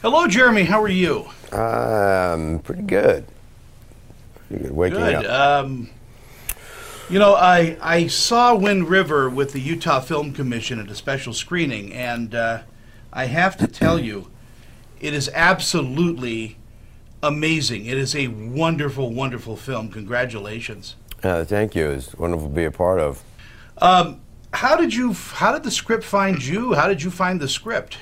Hello, Jeremy. How are you? Um, pretty good. Pretty good. Waking Good. up. Um, you know, I I saw Wind River with the Utah Film Commission at a special screening, and uh, I have to tell you, it is absolutely amazing. It is a wonderful, wonderful film. Congratulations. Uh, thank you. It's wonderful to be a part of. Um, how did you? How did the script find you? How did you find the script?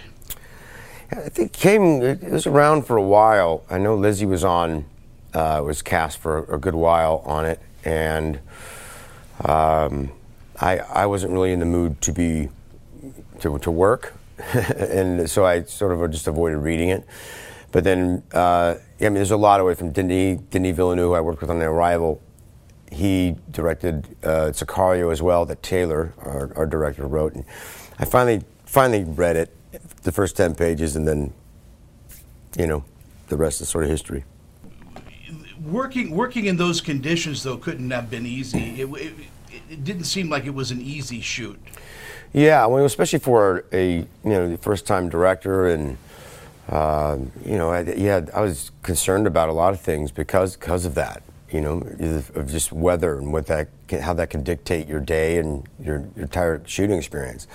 I think came. It was around for a while. I know Lizzie was on, uh, was cast for a good while on it, and um, I I wasn't really in the mood to be to to work, and so I sort of just avoided reading it. But then, uh, I mean, there's a lot away from Denis Denis Villeneuve, who I worked with on The Arrival. He directed uh, Sicario as well, that Taylor, our, our director, wrote. And I finally finally read it, the first ten pages, and then, you know, the rest is sort of history. Working working in those conditions though couldn't have been easy. It, it, it didn't seem like it was an easy shoot. Yeah, well, especially for a you know the first time director, and uh, you know, I, yeah, I was concerned about a lot of things because because of that. You know, of just weather and what that can, how that can dictate your day and your your entire shooting experience.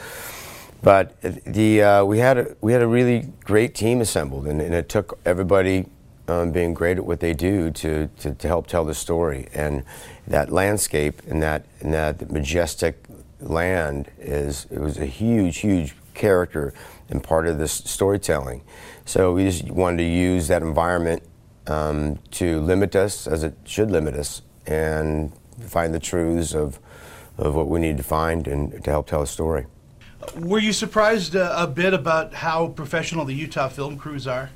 But the uh, we had a, we had a really great team assembled, and, and it took everybody um, being great at what they do to, to, to help tell the story. And that landscape and that and that majestic land is it was a huge, huge character and part of this storytelling. So we just wanted to use that environment um, to limit us, as it should limit us, and find the truths of of what we need to find and to help tell a story. Were you surprised uh, a bit about how professional the Utah film crews are?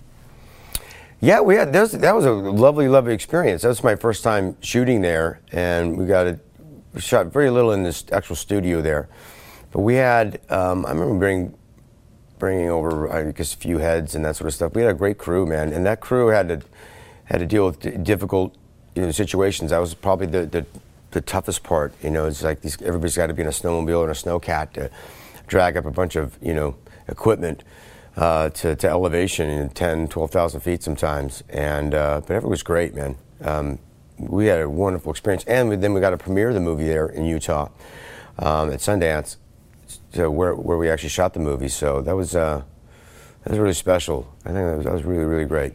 Yeah, we had that that was a lovely, lovely experience. That was my first time shooting there, and we got it we shot very little in this actual studio there, but we had um, I remember bringing bringing over I guess a few heads and that sort of stuff. We had a great crew, man, and that crew had to had to deal with difficult you know, situations. That was probably the, the the toughest part. You know, it's like these, everybody's got to be in a snowmobile or a snowcat to drag up a bunch of you know equipment uh, to, to elevation in 10, 12,000 feet sometimes. And uh, but everything was great, man. Um, we had a wonderful experience, and then we got to premiere the movie there in Utah um, at Sundance, so where where we actually shot the movie. So that was uh, that was really special. I think that was, that was really really great.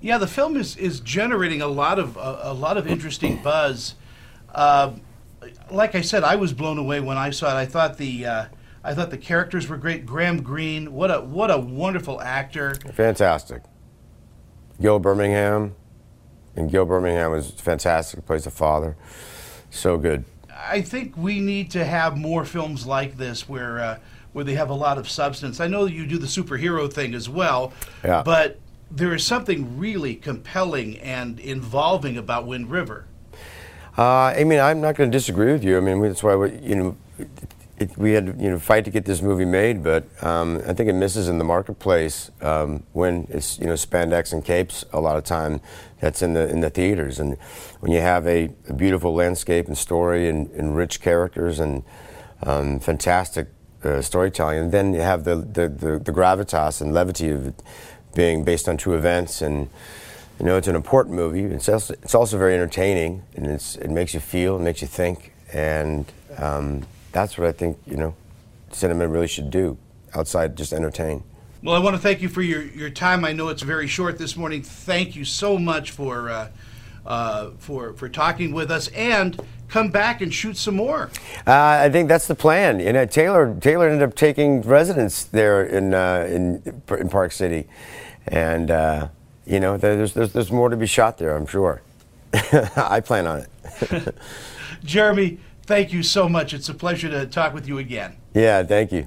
Yeah, the film is, is generating a lot of a, a lot of interesting buzz. Uh, like I said, I was blown away when I saw it. I thought the uh, I thought the characters were great. Graham Greene, what a what a wonderful actor. Fantastic. Gil Birmingham, and Gil Birmingham was fantastic. He plays the father, so good. I think we need to have more films like this where uh, where they have a lot of substance. I know you do the superhero thing as well, Yeah. but there is something really compelling and involving about Wind River. Uh, I mean, I'm not going to disagree with you. I mean, that's why we, you know it, we had you know fight to get this movie made, but um, I think it misses in the marketplace um, when it's you know spandex and capes a lot of time. That's in the in the theaters, and when you have a, a beautiful landscape and story and, and rich characters and um, fantastic uh, storytelling, and then you have the, the, the, the gravitas and levity of it being based on true events and. You know, it's an important movie. It's also, it's also very entertaining, and it's, it makes you feel, it makes you think, and um, that's what I think you know, cinema really should do outside just entertain. Well, I want to thank you for your, your time. I know it's very short this morning. Thank you so much for uh, uh, for for talking with us, and come back and shoot some more. Uh, I think that's the plan. You know, Taylor Taylor ended up taking residence there in uh, in in Park City, and uh, you know, there's, there's there's more to be shot there. I'm sure. I plan on it. Jeremy, thank you so much. It's a pleasure to talk with you again. yeah, thank you.